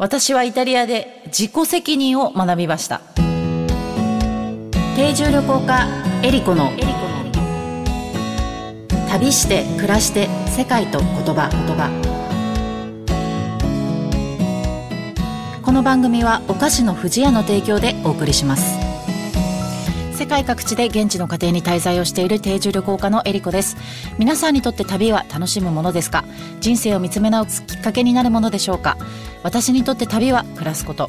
私はイタリアで自己責任を学びました。定住旅行家エリコの旅して暮らして世界と言葉。言葉この番組はお菓子の不二家の提供でお送りします。世界各地で現地の家庭に滞在をしている定住旅行家のエリコです。皆さんにとって旅は楽しむものですか？人生を見つめ直すきっかけになるものでしょうか？私にとって旅は暮らすこと。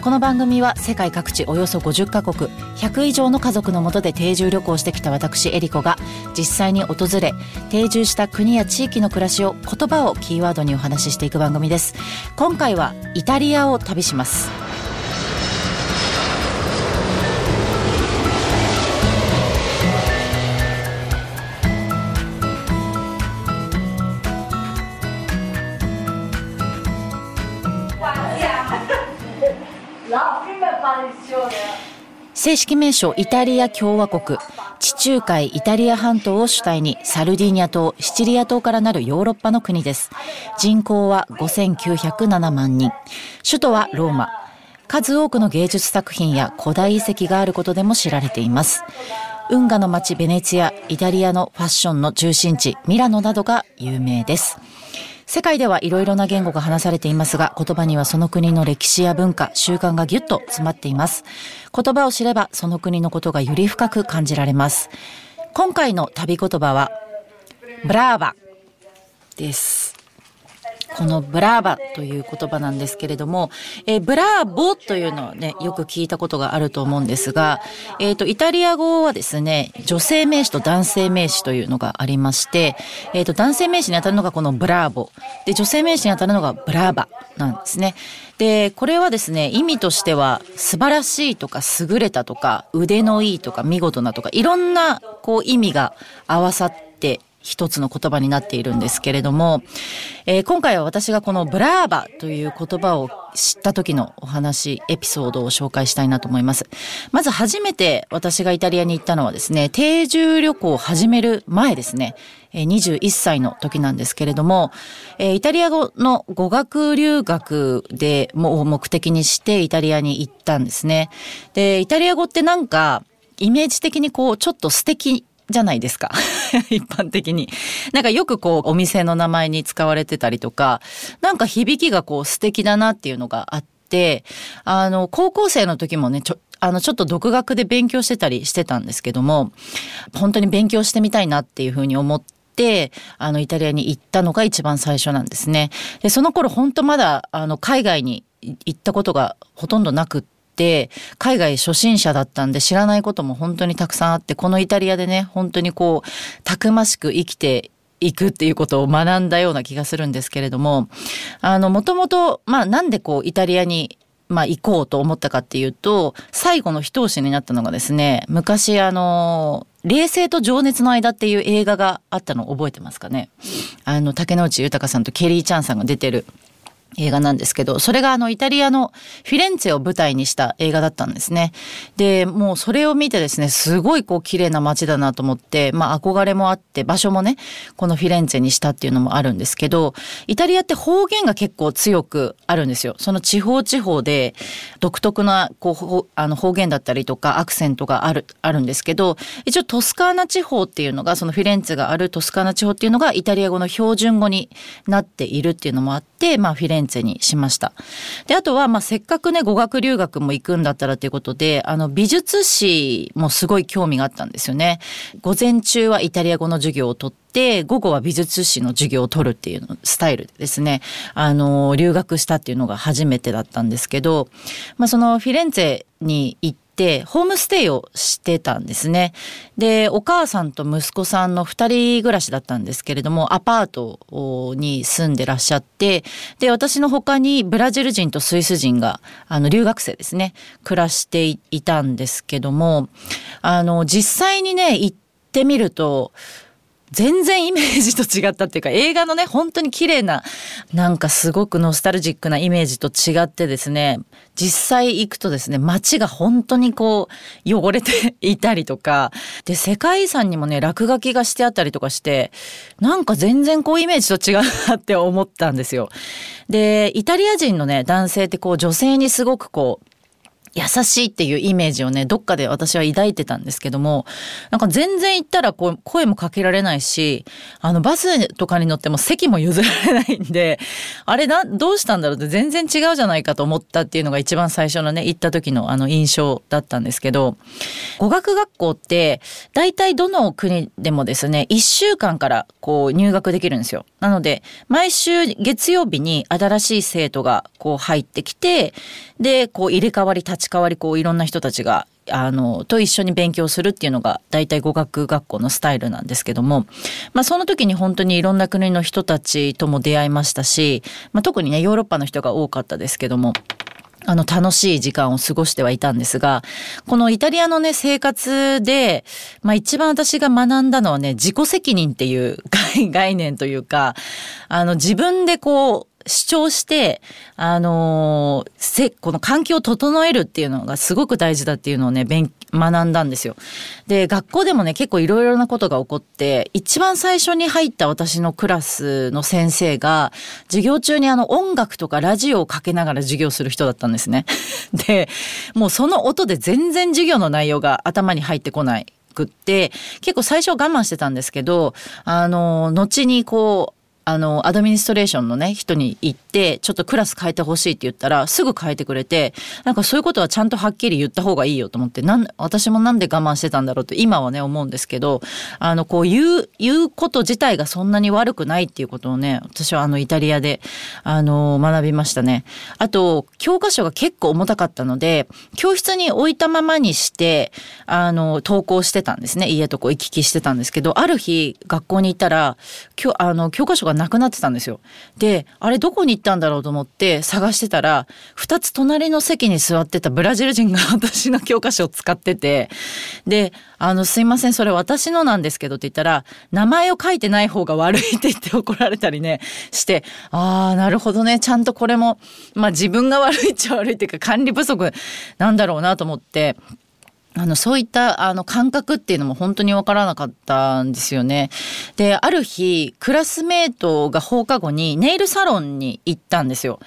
この番組は世界各地およそ50カ国100以上の家族のもとで定住旅行してきた私エリコが実際に訪れ定住した国や地域の暮らしを言葉をキーワードにお話ししていく番組です。今回はイタリアを旅します。正式名称イタリア共和国。地中海イタリア半島を主体にサルディーニャ島シチリア島からなるヨーロッパの国です。人口は5907万人。首都はローマ。数多くの芸術作品や古代遺跡があることでも知られています。運河の町ベネツィアイタリアのファッションの中心地ミラノなどが有名です。世界ではいろいろな言語が話されていますが、言葉にはその国の歴史や文化、習慣がぎゅっと詰まっています。言葉を知れば、その国のことがより深く感じられます。今回の旅言葉は、 brava です。この brava という言葉なんですけれども、えー、 bravo というのはね、よく聞いたことがあると思うんですが、えっ、ー、と、イタリア語はですね、女性名詞と男性名詞というのがありまして、えっ、ー、と、男性名詞に当たるのがこの bravo。で、女性名詞に当たるのが bravaなんですね。で、これはですね、意味としては、素晴らしいとか、優れたとか、腕のいいとか、見事なとか、いろんな、こう、意味が合わさって一つの言葉になっているんですけれども、えー、今回は私がこのブラーバという言葉を知った時のお話、エピソードを紹介したいなと思います。まず初めて私がイタリアに行ったのはですね、定住旅行を始める前ですね、21歳の時なんですけれども、イタリア語の語学留学でも目的にしてイタリアに行ったんですね。で、イタリア語ってなんか、イメージ的にこう、ちょっと素敵じゃないですか。一般的に。なんかよくこうお店の名前に使われてたりとか、なんか響きがこう素敵だなっていうのがあって、あの、高校生の時もね、ちょ、あの、ちょっと独学で勉強してたりしてたんですけども、本当に勉強してみたいなっていうふうに思って、あの、イタリアに行ったのが一番最初なんですね。で、その頃本当まだ、あの、海外に行ったことがほとんどなくって、て海外初心者だったんで知らないことも本当にたくさんあってこのイタリアでね本当にこうたくましく生きていくっていうことを学んだような気がするんですけれどもあのもともとまあなんでこうイタリアにまあ行こうと思ったかっていうと最後の一押しになったのがですね昔あの冷静と情熱の間っていう映画があったの覚えてますかね？あの竹野内豊さんとケリー・チャンさんが出てる映画なんですけど、それがあのイタリアのフィレンツェを舞台にした映画だったんですね。で、もうそれを見てですね、すごいこう綺麗な街だなと思って、まあ憧れもあって、場所もね、このフィレンツェにしたっていうのもあるんですけど、イタリアって方言が結構強くあるんですよ。その地方地方で独特なこうあの方言だったりとかアクセントがある、あるんですけど、一応トスカーナ地方っていうのが、そのフィレンツェがあるトスカーナ地方っていうのがイタリア語の標準語になっているっていうのもあって、まあフィレンツェンツェにしました。で、あとは、まあ、せっかくね、語学留学も行くんだったらということで、あの、美術史もすごい興味があったんですよね。午前中はイタリア語の授業をとって、午後は美術史の授業を取るっていうスタイルでですね、あの、留学したっていうのが初めてだったんですけど、まあ、そのフィレンツェに行って、てホームステイをしてたんですね。でお母さんと息子さんの2人暮らしだったんですけれどもアパートに住んでらっしゃってで私の他にブラジル人とスイス人があの留学生ですね暮らしていたんですけどもあの実際にね行ってみると全然イメージと違ったっていうか映画のね本当に綺麗ななんかすごくノスタルジックなイメージと違ってですね実際行くとですね街が本当にこう汚れていたりとかで世界遺産にもね落書きがしてあったりとかしてなんか全然こうイメージと違うなって思ったんですよ。でイタリア人のね男性ってこう女性にすごくこう優しいっていうイメージをねどっかで私は抱いてたんですけどもなんか全然行ったらこう声もかけられないしあのバスとかに乗っても席も譲られないんであれなどうしたんだろうって全然違うじゃないかと思ったっていうのが一番最初のね行った時のあの印象だったんですけど語学学校って大体どの国でもですね1週間からこう入学できるんですよ。なので毎週月曜日に新しい生徒がこう入ってきてでこう入れ替わり立ち代わりこういろんな人たちがあのと一緒に勉強するっていうのが大体語学学校のスタイルなんですけども、まあ、その時に本当にいろんな国の人たちとも出会いましたし、まあ、特にねヨーロッパの人が多かったですけども。あの楽しい時間を過ごしてはいたんですが、このイタリアのね、生活で、まあ一番私が学んだのはね、自己責任っていう 概念というか、あの自分でこう、主張して、あのー、せ、この環境を整えるっていうのがすごく大事だっていうのをね、勉、学んだんですよ。で、学校でもね、結構いろいろなことが起こって、一番最初に入った私のクラスの先生が、授業中にあの音楽とかラジオをかけながら授業する人だったんですね。で、もうその音で全然授業の内容が頭に入ってこない。くって結構最初我慢してたんですけどあの後にこうあの、アドミニストレーションのね、人に行って、ちょっとクラス変えてほしいって言ったら、すぐ変えてくれて、なんかそういうことはちゃんとはっきり言った方がいいよと思って、なん、私もなんで我慢してたんだろうと今はね、思うんですけど、あの、こう言う、言うこと自体がそんなに悪くないっていうことをね、私はあの、イタリアで、あの、学びましたね。あと、教科書が結構重たかったので、教室に置いたままにして、あの、登校してたんですね。家とこう行き来してたんですけど、ある日、学校に行ったら、きょあの、教科書がなくなってたんですよ。で、あれどこに行ったんだろうと思って探してたら、二つ隣の席に座ってたブラジル人が私の教科書を使ってて、で、あの、すいません、それ私のなんですけどって言ったら、名前を書いてない方が悪いって言って怒られたりね、して、ああ、なるほどね、ちゃんとこれも、まあ自分が悪いっちゃ悪いっていうか管理不足なんだろうなと思って、あの、そういったあの感覚っていうのも本当にわからなかったんですよね。で、ある日、クラスメートが放課後にネイルサロンに行ったんですよ。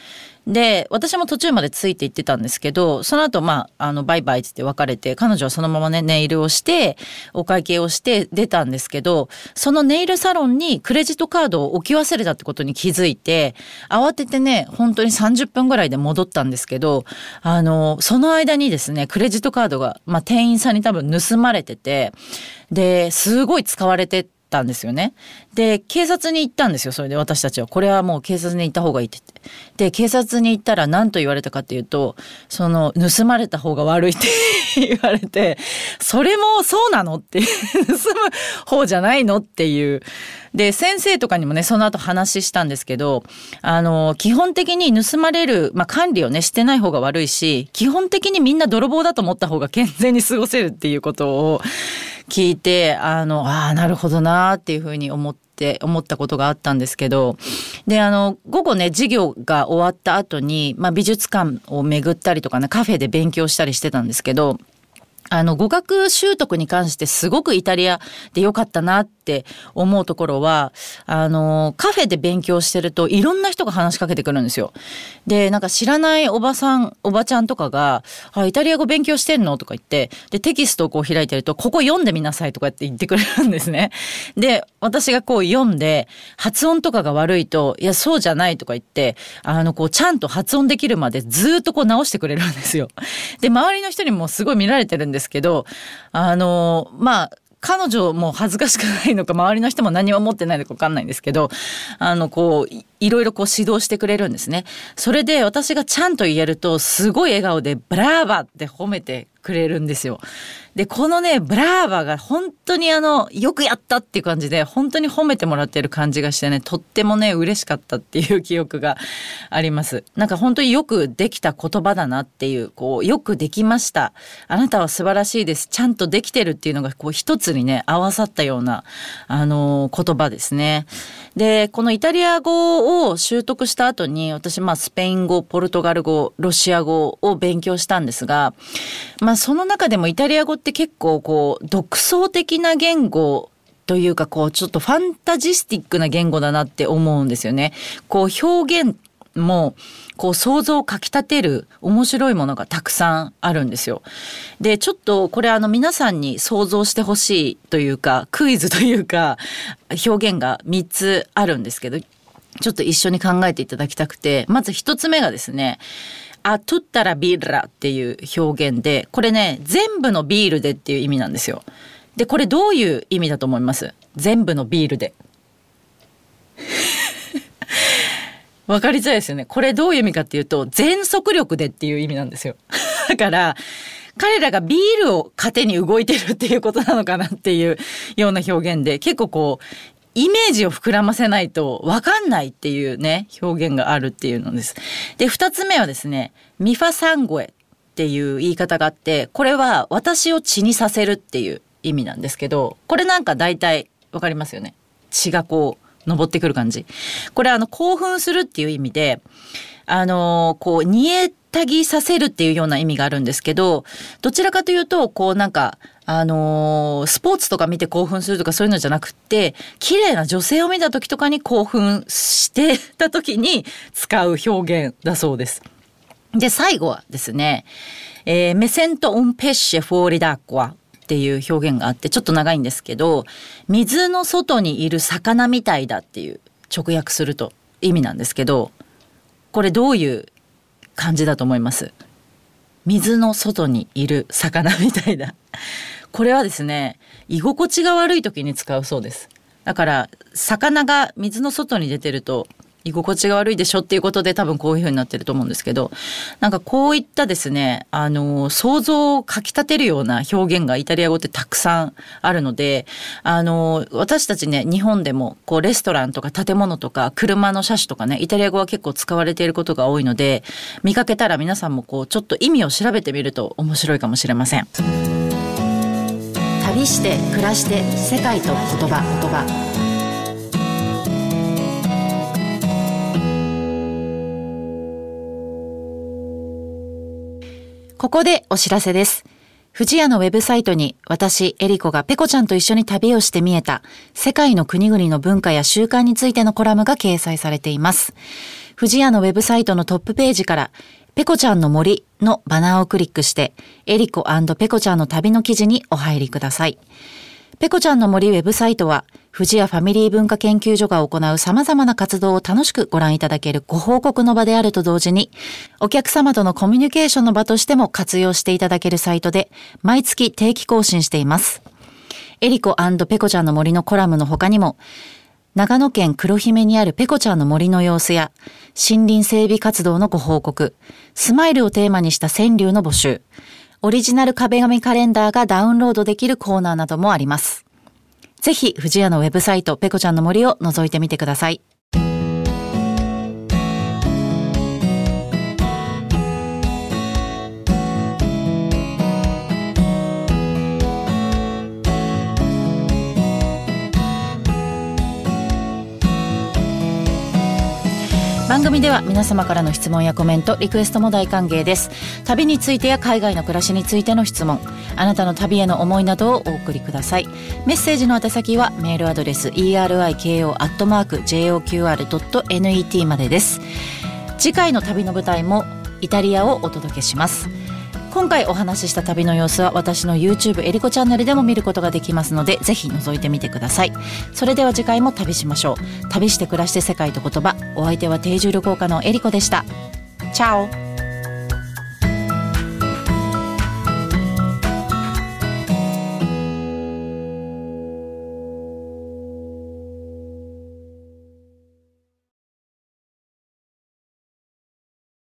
で私も途中までついていってたんですけどその後まああのバイバイって別れて彼女はそのままねネイルをしてお会計をして出たんですけどそのネイルサロンにクレジットカードを置き忘れたってことに気づいて慌ててね本当に30分ぐらいで戻ったんですけどあのその間にですねクレジットカードが、まあ、店員さんに多分盗まれててですごい使われててたんですよね。で、警察に行ったんですよ、それで私たちは。これはもう警察に行った方がいいって言って。で、警察に行ったら何と言われたかっていうと、その、盗まれた方が悪いって 言われて、それもそうなのって盗む方じゃないのっていう。で、先生とかにもね、その後話したんですけど、あの、基本的に盗まれる、まあ、管理をね、してない方が悪いし、基本的にみんな泥棒だと思った方が健全に過ごせるっていうことを、聞いてあのあなるほどなっていうふうに思って思ったことがあったんですけどであの午後ね授業が終わった後に、まあ、美術館を巡ったりとかねカフェで勉強したりしてたんですけどあの語学習得に関してすごくイタリアで良かったなって思うところはあのカフェで勉強してるといろんな人が話しかけてくるんですよ。でなんか知らないおばさんおばちゃんとかが「あイタリア語勉強してんの?」とか言ってでテキストをこう開いてると「ここ読んでみなさい」とかって言ってくれるんですね。で私がこう読んで発音とかが悪いと「いやそうじゃない」とか言ってあのこうちゃんと発音できるまでずっとこう直してくれるんですよ。で周りの人にもすごい見られてるんですですけどあのまあ彼女も恥ずかしくないのか周りの人も何も持ってないのか分かんないんですけどあのこういろいろこう指導してくれるんですね。それで私がちゃんと言えるとすごい笑顔で「ブラーバ!」って褒めてくれるんですよ。で、このね、ブラーバが本当にあの、よくやったっていう感じで、本当に褒めてもらってる感じがしてね、とってもね、嬉しかったっていう記憶があります。なんか本当によくできた言葉だなっていう、こう、よくできました。あなたは素晴らしいです。ちゃんとできてるっていうのが、こう、一つにね、合わさったような、あの、言葉ですね。で、このイタリア語を習得した後に、私、まあ、スペイン語、ポルトガル語、ロシア語を勉強したんですが、まあ、その中でもイタリア語って結構、こう、独創的な言語というか、こう、ちょっとファンタジスティックな言語だなって思うんですよね。こう、表現も、こう想像をかき立てる面白いものがたくさんあるんですよ。で、ちょっとこれあの皆さんに想像してほしいというか、クイズというか、表現が3つあるんですけど、ちょっと一緒に考えていただきたくて、まず1つ目がですね、あ、トゥッタラビーラっていう表現で、これね、全部のビールでっていう意味なんですよ。で、これどういう意味だと思います？全部のビールで。分かりづらいですよね。これどういう意味かっていうと、全速力でっていう意味なんですよ。だから、彼らがビールを糧に動いてるっていうことなのかなっていうような表現で、結構こう、イメージを膨らませないと分かんないっていうね、表現があるっていうのです。で、二つ目はですね、ミファサンゴエっていう言い方があって、これは私を血にさせるっていう意味なんですけど、これなんか大体分かりますよね。血がこう、登ってくる感じ。これあの興奮するっていう意味で、あのこう煮えたぎさせるっていうような意味があるんですけど、どちらかというと、こうなんか、あのー、スポーツとか見て興奮するとかそういうのじゃなくって、綺麗な女性を見た時とかに興奮してた時に使う表現だそうです。で、最後はですね、えー、メセント・オン・ペッシェ・フォーリダーコアっていう表現があってちょっと長いんですけど水の外にいる魚みたいだっていう直訳すると意味なんですけどこれどういう感じだと思います？水の外にいる魚みたいだこれはですね居心地が悪い時に使うそうですだから魚が水の外に出てると居心地が悪いでしょっていうことで多分こういう風になってると思うんですけどなんかこういったですねあの想像をかきたてるような表現がイタリア語ってたくさんあるのであの私たちね日本でもこうレストランとか建物とか車の車種とかねイタリア語は結構使われていることが多いので見かけたら皆さんもこうちょっと意味を調べてみると面白いかもしれません。旅して暮らして世界と言葉言葉ここでお知らせです。富士屋のウェブサイトに私、エリコがペコちゃんと一緒に旅をして見えた世界の国々の文化や習慣についてのコラムが掲載されています。富士屋のウェブサイトのトップページからペコちゃんの森のバナーをクリックしてエリコペコちゃんの旅の記事にお入りください。ペコちゃんの森ウェブサイトは富士屋ファミリー文化研究所が行う様々な活動を楽しくご覧いただけるご報告の場であると同時に、お客様とのコミュニケーションの場としても活用していただけるサイトで、毎月定期更新しています。エリコペコちゃんの森のコラムの他にも、長野県黒姫にあるペコちゃんの森の様子や、森林整備活動のご報告、スマイルをテーマにした川柳の募集、オリジナル壁紙カレンダーがダウンロードできるコーナーなどもあります。ぜひ、藤屋のウェブサイト、ペコちゃんの森を覗いてみてください。番組では皆様からの質問やコメントリクエストも大歓迎です。旅についてや海外の暮らしについての質問。あなたの旅への思いなどをお送りください。メッセージの宛先はメールアドレス eriko.joqr.net までです。次回の旅の舞台もイタリアをお届けします。今回お話しした旅の様子は私の YouTube エリコチャンネルでも見ることができますのでぜひ覗いてみてください。それでは次回も旅しましょう。旅して暮らして世界と言葉。お相手は定住旅行家のえりこでした。チャオ。